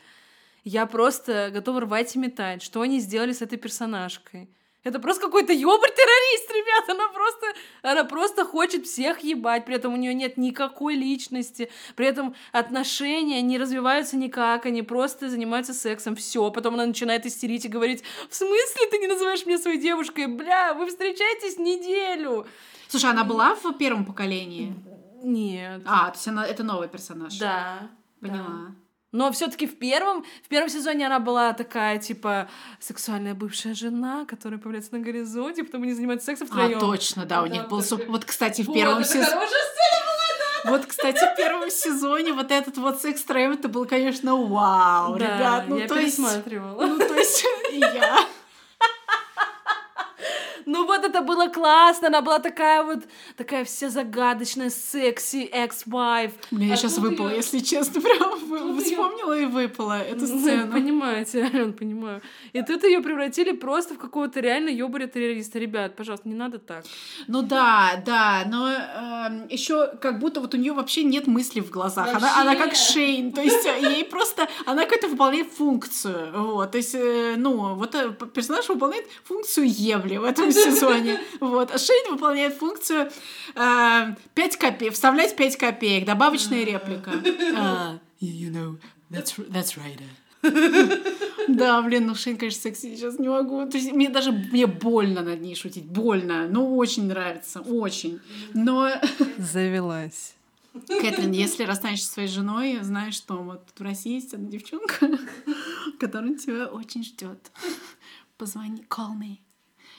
Я просто готова рвать и метать, что они сделали с этой персонажкой. Это просто какой-то ёбарь-террорист, ребят. Она просто, она просто хочет всех ебать. При этом у нее нет никакой личности. При этом отношения не развиваются никак. Они просто занимаются сексом. Все. Потом она начинает истерить и говорить, в смысле ты не называешь меня своей девушкой? Бля, вы встречаетесь неделю. Слушай, она была в первом поколении? Нет. А, то есть она, это новый персонаж. Да. Поняла. Но все-таки в первом, в первом сезоне она была такая, типа, сексуальная бывшая жена, которая появляется на горизонте, потом они занимаются сексом втроем. А, точно, да, у Да, них был... да, да. Вот, кстати, в Вот, первом сезоне... Вот, кстати, в первом сезоне вот этот вот секс втроем, это был, конечно, вау, Да, ребят. Ну, я то есть... пересматривала. Ну, то есть, я. Ну вот это было классно, она была такая вот, такая вся загадочная, секси, экс-вайф. Мне А сейчас выпало, её- если честно, прям Тут вспомнила и выпала эту Ну, сцену. Понимаете, Ален, понимаю. И тут ее превратили просто в какого-то реально ёбаря террориста. Ребят, пожалуйста, не надо так. Ну да, да, но еще как будто вот у нее вообще нет мысли в глазах. Она, она как. Шейн, то есть э, ей просто она какая-то выполняет функцию. Вот, то есть, э, ну, вот э, персонаж выполняет функцию Евли в этом сезоне. Вот, а Шейн выполняет функцию 5 копеек, вставлять 5 копеек, добавочная реплика. А, You know, that's, that's right. Да, блин, ну Шейн, конечно, секси сейчас не могу. То есть мне даже мне больно над ней шутить. Больно. Ну, очень нравится. Очень. Но, Завелась. Кэтрин, если расстанешься со своей женой, знаешь, что вот в России есть одна девчонка, которая тебя очень ждет. Позвони, call me.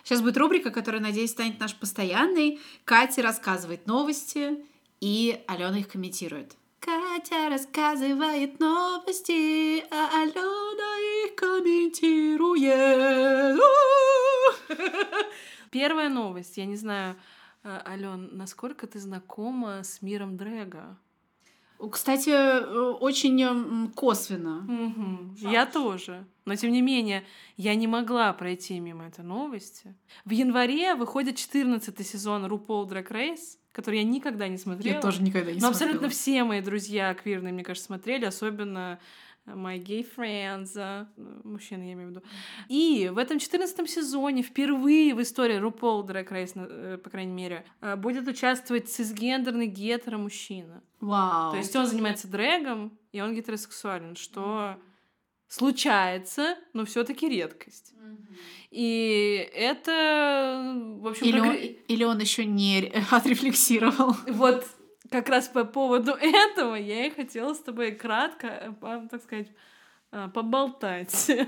Сейчас будет рубрика, которая, надеюсь, станет наш постоянной. Катя рассказывает новости, и Алена их комментирует. Катя рассказывает новости, а Алена их комментирует. Первая новость. Я не знаю, Ален, насколько ты знакома с миром Дрэга? Кстати, э, очень косвенно. Мгм. Я тоже. Но тем не менее, я не могла пройти мимо этой новости. В январе выходит 14 сезон RuPaul Drag Race, который я никогда не смотрела. Я тоже никогда не Но смотрела. абсолютно все мои друзья квирные, мне кажется, смотрели, особенно my gay friends, э, мужчины, я имею в виду. И в этом 14 сезоне впервые в истории RuPaul Drag Race, э, по крайней мере, э, будет участвовать цисгендерный гетеро-мужчина. Вау. То есть он занимается дрэгом, и он гетеросексуален, что случается, но все таки редкость. И это, в общем, или, как- он, или он еще не ре- отрефлексировал. вот как раз по поводу этого я и хотела с тобой кратко, э, так сказать, э, поболтать.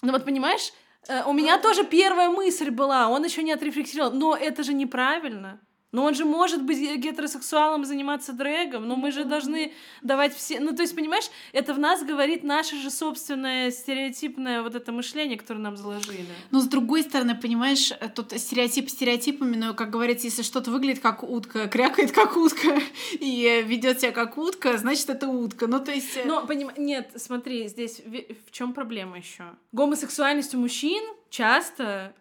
Ну вот понимаешь, э, у меня тоже первая мысль была, он еще не отрефлексировал, но это же неправильно. Но он же может быть гетеросексуалом и заниматься дрэгом, но мы же должны давать все... Ну, то есть, понимаешь, это в нас говорит наше же собственное стереотипное вот это мышление, которое нам заложили. Но с другой стороны, понимаешь, тут стереотип стереотипами, но, как говорится, если что-то выглядит как утка, крякает как утка и ведет себя как утка, значит, это утка. Ну, то есть... э, Но, поним... нет, смотри, здесь в чем проблема еще? Гомосексуальность у мужчин часто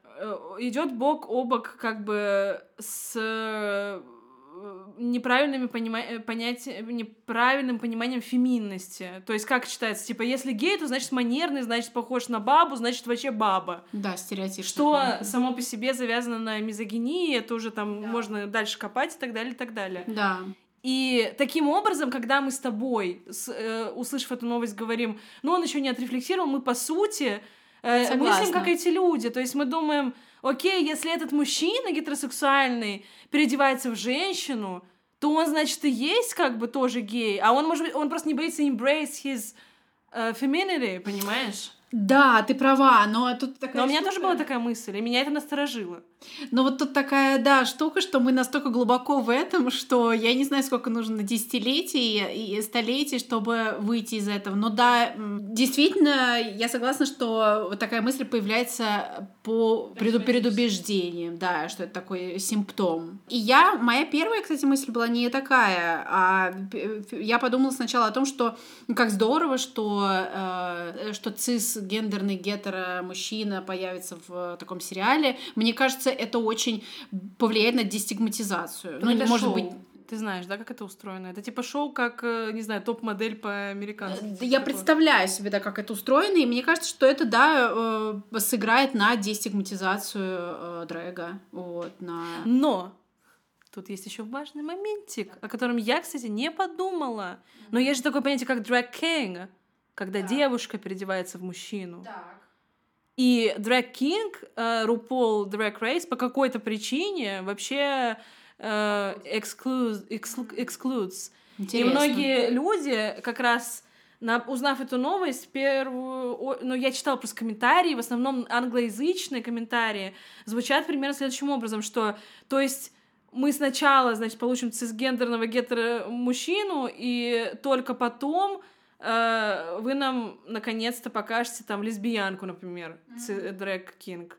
идет бок о бок как бы с э, э, неправильными понима... э, понятия... неправильным пониманием феминности. То есть как читается? Типа, если гей, то значит манерный, значит похож на бабу, значит вообще баба. Да, стереотип. Что само по себе завязано на мизогинии, это уже там можно дальше копать и так далее, и так далее. Да. И таким образом, когда мы с тобой, с- э, услышав эту новость, говорим, ну он еще не отрефлексировал, мы по сути э, мыслим, как эти люди. То есть мы думаем, окей, если этот мужчина гетеросексуальный переодевается в женщину, то он, значит, и есть как бы тоже гей. А он, может быть, он просто не боится embrace his э, femininity, понимаешь? Да, ты права, но тут такая Но у меня штука. тоже была такая мысль, и меня это насторожило. Но вот тут такая, да, штука, что мы настолько глубоко в этом, что я не знаю, сколько нужно десятилетий и столетий, чтобы выйти из этого. Но да, действительно, я согласна, что вот такая мысль появляется по преду- предубеждениям, да, что это такой симптом. И я, моя первая, кстати, мысль была не такая, а я подумала сначала о том, что ну, как здорово, что, э, что цисгендерный гетеро-мужчина появится в таком сериале. Мне кажется, это очень повлияет на дестигматизацию. Ну, Это может шоу. быть, Ты знаешь, да, как это устроено? Это типа шоу, как, э, не знаю, топ-модель по-американски. Да Я представляю себе, да, как это устроено, и мне кажется, что это, да, э, сыграет на дестигматизацию э, дрэга, вот, на... Но тут есть еще важный моментик, о котором я, кстати, не подумала. Но есть же такое понятие, как drag king, когда девушка переодевается в мужчину. И drag king, э, RuPaul Drag Race по какой-то причине вообще э, excludes, exclu- excludes. И многие люди как раз на- узнав эту новость, первую, о- ну, я читала просто комментарии, в основном англоязычные комментарии, звучат примерно следующим образом, что, то есть, мы сначала, значит, получим цисгендерного гетеро-мужчину, и только потом э, вы нам наконец-то покажете там лесбиянку, например, дрэк-кинг.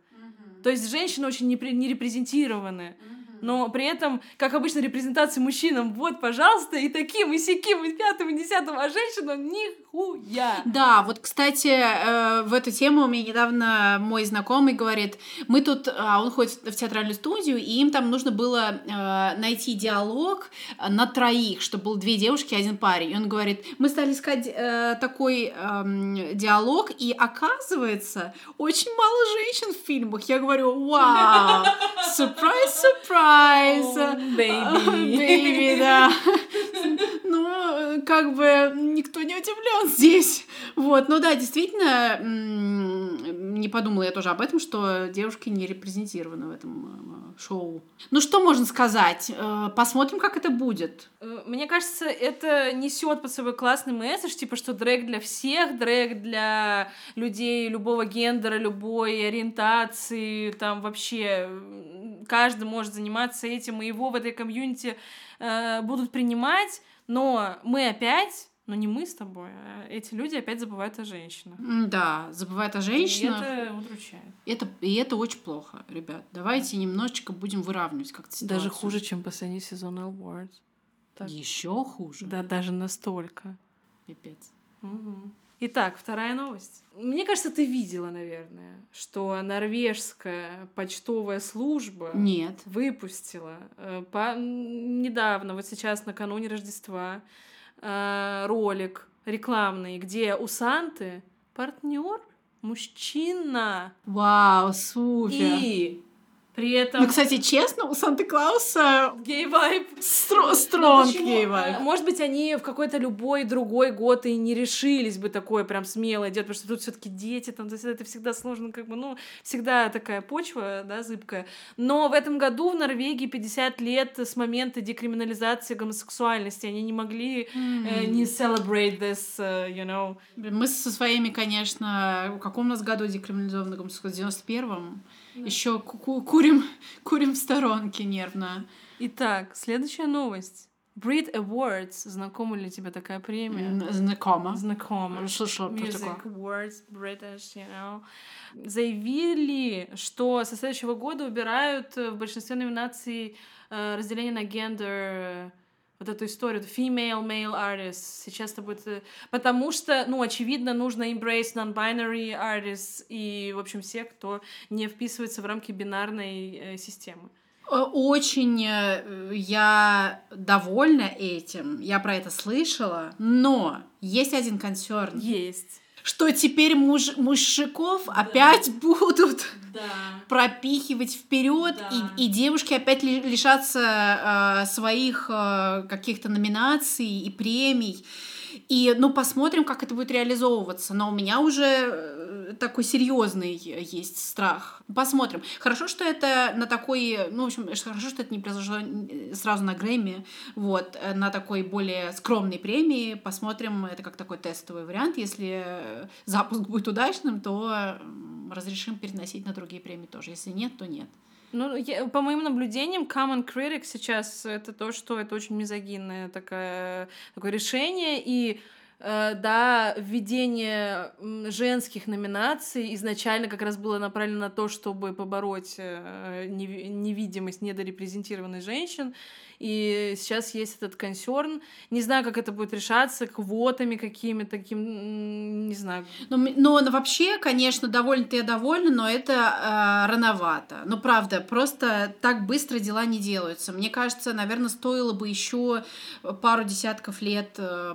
То есть женщины очень не, при- не репрезентированы. Но при этом, как обычно, репрезентация мужчинам, вот, пожалуйста, и таким, и сяким, и пятым, и десятым, а женщинам нихуя. Да, вот, кстати, э, в эту тему мне недавно мой знакомый говорит, мы тут, а он ходит в театральную студию, и им там нужно было э, найти диалог на троих, чтобы было две девушки и один парень. И он говорит, мы стали искать э, такой эм, диалог, и оказывается, очень мало женщин в фильмах. Я говорю, вау, сюрприз, сюрприз. baby. Baby, да. Ну, как бы никто не удивлен здесь. Вот, ну да, действительно, не подумала я тоже об этом, что девушки не репрезентированы в этом э, шоу. Ну, что можно сказать? Э, Посмотрим, как это будет. Э, Мне кажется, это несет под собой классный месседж, типа, что дрэк для всех, дрэк для людей любого гендера, любой ориентации, там вообще каждый может заниматься этим, и его в этой комьюнити э, будут принимать, но мы опять, ну не мы с тобой, а эти люди опять забывают о женщинах. Да, забывает о И женщинах. это удручает. Это, и это очень плохо, ребят. Давайте немножечко будем выравнивать как-то ситуацию. Даже хуже, чем последний сезон Awards. так. Еще хуже. Да, даже настолько. Пипец. Мгм. Итак, вторая новость. Мне кажется, ты видела, наверное, что норвежская почтовая служба Нет. выпустила э, по- недавно, вот сейчас накануне Рождества, э, ролик рекламный, где у Санты партнер мужчина. Вау, супер. И при этом Ну, кстати, честно, у Санта-Клауса гей-вайб. стро Ну, стронг гей-вайб. Может быть, они в какой-то любой другой год и не решились бы такое прям смелое делать, потому что тут все таки дети, там, то есть это всегда сложно, как бы, ну, всегда такая почва, да, зыбкая. Но в этом году в Норвегии 50 лет с момента декриминализации гомосексуальности. Они не могли э, не celebrate this, э, you know. Мы со своими, конечно, в каком у нас году декриминализовано гомосексуализм? В 91-м. Еще курим, курим в сторонке нервно. Итак, следующая новость. Brit Awards. Знакома ли тебе такая премия? Знакома. Что, что, что Music такое? Awards, British, you know. Заявили, что со следующего года убирают э, в большинстве номинаций э, разделение на гендер, э, вот эту историю, female, male artists. Сейчас это будет... э, Потому что, ну, очевидно, нужно embrace non-binary artists и, в общем, все, кто не вписывается в рамки бинарной э, системы. Э, Очень э, я довольна этим, я про это слышала, но есть один консерн, Есть. Что теперь муж, мужиков опять будут Да. пропихивать вперед, Да. и, и девушки опять ли- лишатся э, своих э, каких-то номинаций и премий. И, ну, посмотрим, как это будет реализовываться. Но у меня уже э, такой серьезный есть страх. Посмотрим. Хорошо, что это на такой, ну, в общем, хорошо, что это не произошло э, сразу на Грэмми, вот, э, на такой более скромной премии. Посмотрим, это как такой тестовый вариант. Если э, запуск будет удачным, то разрешим переносить на другие премии тоже. Если нет, то нет. Ну, я- по моим наблюдениям, Common Critic сейчас это то, что это очень мизогинное такое, такое решение. И да, введение женских номинаций изначально как раз было направлено на то, чтобы побороть э, неви- невидимость недорепрезентированных женщин. И сейчас есть этот консерн. Не знаю, как это будет решаться, квотами какими-то, таким, не знаю. Но, м- но, но вообще, конечно, довольна-то я довольна, но это э, рановато. Но правда, просто так быстро дела не делаются. Мне кажется, наверное, стоило бы еще пару десятков лет э,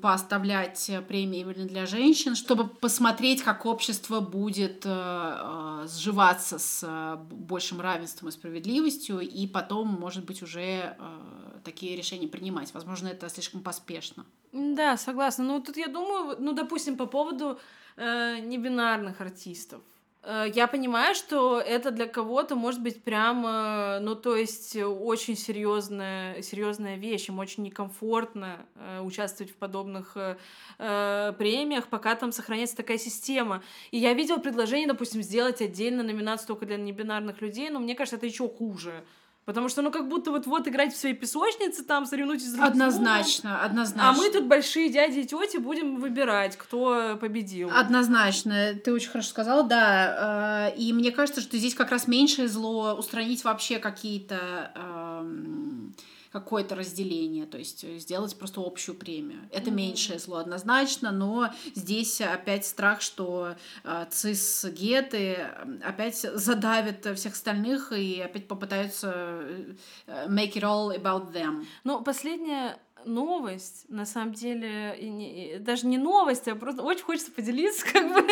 пооставлять премии именно для женщин, чтобы посмотреть, как общество будет э, э, сживаться с э, большим равенством и справедливостью, и потом, может быть, уже э, такие решения принимать. Возможно, это слишком поспешно. Да, согласна. Ну, тут я думаю, ну, допустим, по поводу э, небинарных артистов. Э, Я понимаю, что это для кого-то может быть прямо, ну, то есть э, очень серьезная, серьезная вещь, им очень некомфортно э, участвовать в подобных э, э, премиях, пока там сохраняется такая система. И я видела предложение, допустим, сделать отдельно номинацию только для небинарных людей, но мне кажется, это еще хуже. Потому что, ну, как будто вот-вот играть в своей песочнице, там, соревнуйтесь друг с другом. Однозначно, однозначно. А мы тут большие дяди и тети будем выбирать, кто победил. Однозначно, ты очень хорошо сказала, да. э, И мне кажется, что здесь как раз меньшее зло устранить вообще какие-то эм, какое-то разделение, то есть э, сделать просто общую премию. Это меньшее зло однозначно, но здесь опять страх, что э, цис-геты э, опять задавят всех остальных и опять попытаются э, make it all about them. Ну, последняя новость, на самом деле, и не- и даже не новость, а просто очень хочется поделиться, как бы.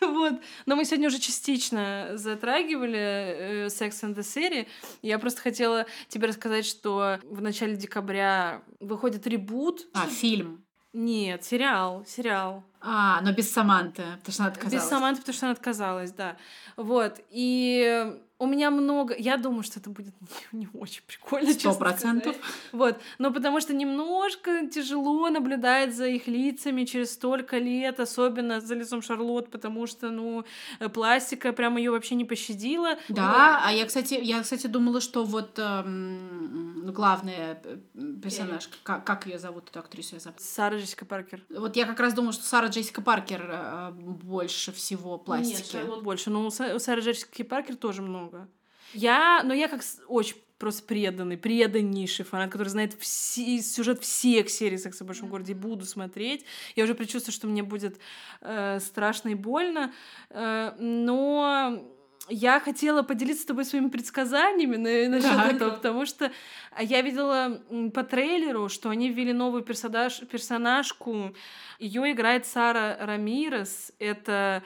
Вот. Но мы сегодня уже частично затрагивали Sex and the City. Я просто хотела тебе рассказать, что в начале декабря выходит ребут. А, фильм. Нет, сериал, сериал. А, но без Саманты, потому что она отказалась. Без Саманты, потому что она отказалась, да. Вот. И у меня много... Я думаю, что это будет не, не очень прикольно, Сто процентов. Вот. Но потому что немножко тяжело наблюдать за их лицами через столько лет, особенно за лицом Шарлот, потому что, ну, э, пластика прям ее вообще не пощадила. Да, а я, кстати, я, кстати, думала, что вот эм, главная э, персонаж, как, как ее зовут, эту актрису я забыла. Сара Джессика Паркер. Вот я как раз думала, что Сара Джессика Паркер э, больше всего Нет, пластики. Шарлотт больше. Но у Са- у Сары Джессики Паркер тоже много. Я, но я как очень просто преданный, преданнейший фанат, который знает все, сюжет всех серий «Секса в большом городе», и буду смотреть. Я уже предчувствую, что мне будет э, страшно и больно. Э, но я хотела поделиться с тобой своими предсказаниями на, насчет Так. этого, потому что я видела по трейлеру, что они ввели новую персонаж, персонажку. Ее играет Сара Рамирес. Это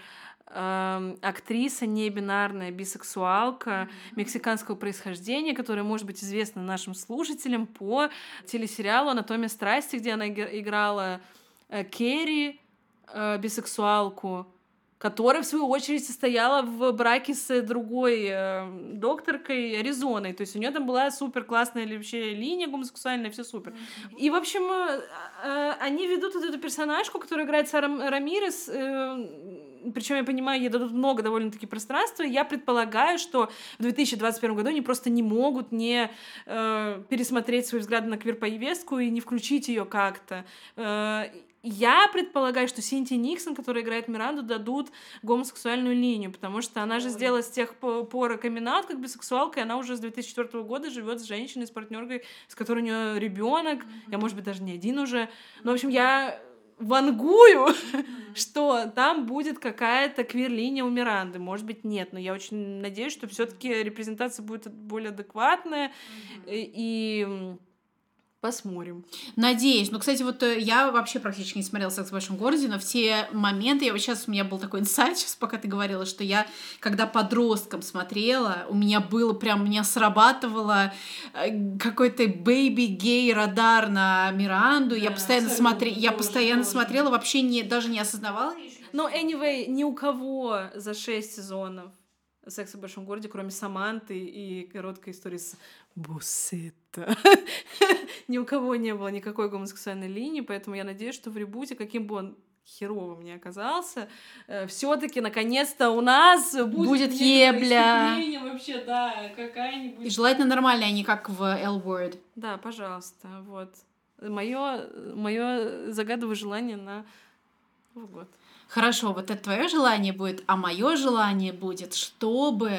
эм, актриса небинарная, бисексуалка мексиканского происхождения, которая может быть известна нашим слушателям по телесериалу «Анатомия страсти», где она играла э, Керри, э, бисексуалку, которая, в свою очередь, состояла в браке с другой э, докторкой Аризоной. То есть у нее там была супер классная вообще линия гомосексуальная, все супер. И, в общем, э, э, они ведут вот эту персонажку, которую играет Сара Рамирес. причем я понимаю, ей дадут много довольно-таки пространства. Я предполагаю, что в 2021 году они просто не могут не э, пересмотреть свои взгляды на квир-повестку и не включить ее как-то. Э, я предполагаю, что Синти Никсон, которая играет Миранду, дадут гомосексуальную линию, потому что она же сделала с тех по- пор камин как бисексуалка, и она уже с 2004 года живет с женщиной, с партнеркой, с которой у нее ребенок, я, может быть, даже не один уже. Но, в общем, я вангую, что там будет какая-то квир-линия у Миранды. Может быть, нет, но я очень надеюсь, что все таки репрезентация будет более адекватная. И Посмотрим. Надеюсь. Ну, кстати, вот э, я вообще практически не смотрела «Секс в большом городе», но все моменты, я вот сейчас, у меня был такой инсайт, сейчас пока ты говорила, что я, когда подростком смотрела, у меня было прям, меня срабатывало э, какой-то baby-gay радар на Миранду, я постоянно смотрела, я постоянно смотрела, вообще не, даже не осознавала. Но, anyway, ни у кого за шесть сезонов «Секс в большом городе», кроме Саманты и короткой истории с Бусета. Ни у кого не было никакой гомосексуальной линии, поэтому я надеюсь, что в ребуте, каким бы он херовым не оказался, э, все-таки наконец-то у нас будет, будет ебля. вообще, да, какая-нибудь. И желательно нормальная, а не как в L-word. Да, пожалуйста, вот. Мое, мое загадываю желание на Новый год. Хорошо, вот это твое желание будет, а мое желание будет, чтобы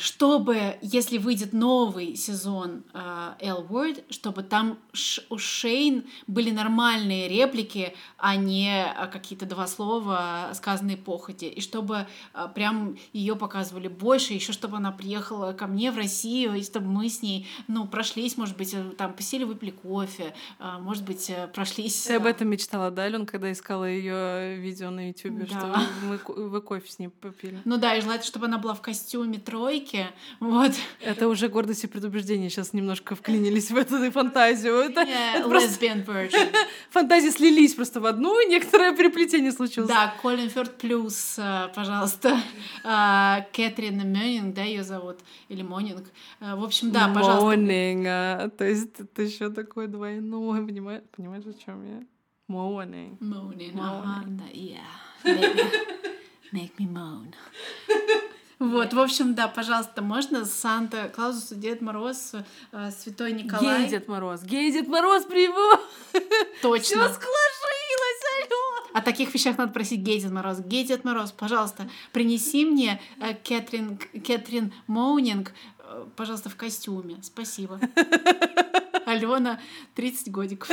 чтобы, если выйдет новый сезон uh, L Word, чтобы там у Шейн были нормальные реплики, а не а, какие-то два слова, сказанные похоти, и чтобы прям ее показывали больше, еще чтобы она приехала ко мне в Россию, и чтобы мы с ней, ну, прошлись, может быть, э, там посели, выпили кофе, может быть, э, прошлись. Ты об этом мечтала, да, Ален, когда искала ее видео на YouTube, да. что мы, вы кофе с ней попили? Ну да, и желательно, чтобы она была в костюме костюме тройки. Вот. Это уже гордость и предубеждение. Сейчас немножко вклинились в эту фантазию. Это, yeah, это version. Фантазии слились просто в одну, и некоторое переплетение случилось. Да, Колин Фёрд плюс, э, пожалуйста. А, Кэтрин Мёнинг, да, ее зовут? Или Монинг. Э, в общем, да, пожалуйста. Монинг, а, то есть это еще такой двойной, понимаешь, понимаешь, о чем я? Моунинг. Моунинг, ага, да, yeah. Make me moan. Вот, в общем, да, пожалуйста, можно Санта-Клаусу, Дед Мороз, э, Святой Николай. Гей Дед Мороз, гей Дед Мороз, прибыл! Точно. Все сложилось, алло! О таких вещах надо просить гей Дед Мороз. Гей Дед Мороз, пожалуйста, принеси мне э, Кэтрин, Кэтрин Моунинг, э, пожалуйста, в костюме. Спасибо. Алена, 30 годиков.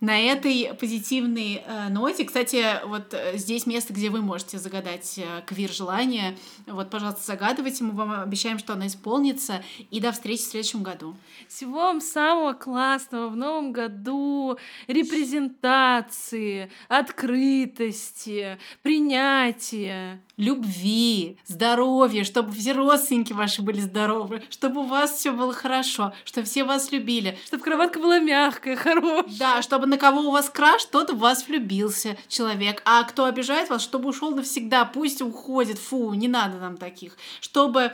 На этой позитивной э, ноте, кстати, вот э, здесь место, где вы можете загадать э, квир-желание. Вот, пожалуйста, загадывайте, мы вам обещаем, что оно исполнится. И до встречи в следующем году. Всего вам самого классного в новом году, репрезентации, открытости, принятия любви, здоровья, чтобы все родственники ваши были здоровы, чтобы у вас все было хорошо, чтобы все вас любили. Чтобы кроватка была мягкая, хорошая. Да, чтобы на кого у вас краш, тот в вас влюбился человек. А кто обижает вас, чтобы ушел навсегда, пусть уходит, фу, не надо нам таких. Чтобы э,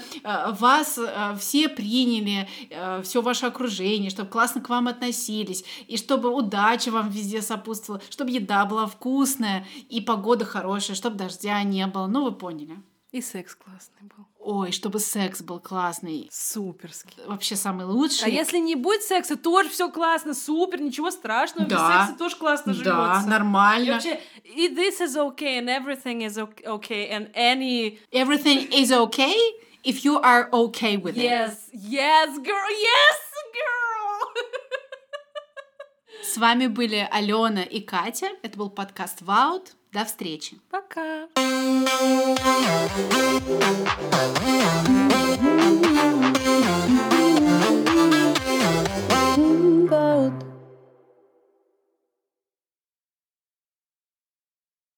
вас э, все приняли, э, все ваше окружение, чтобы классно к вам относились, и чтобы удача вам везде сопутствовала, чтобы еда была вкусная и погода хорошая, чтобы дождя не было. Ну, вы поняли. И секс классный был. Ой, чтобы секс был классный. Суперский. Вообще самый лучший. А если не будет секса, тоже все классно, супер, ничего страшного. Да. Без секса тоже классно живется. Да, нормально. И вообще, и this is okay, and everything is okay, and any... Everything is okay if you are okay with yes. it. Yes, yes, girl, yes, girl! С вами были Алена и Катя. Это был подкаст Ваут. До встречи. Пока.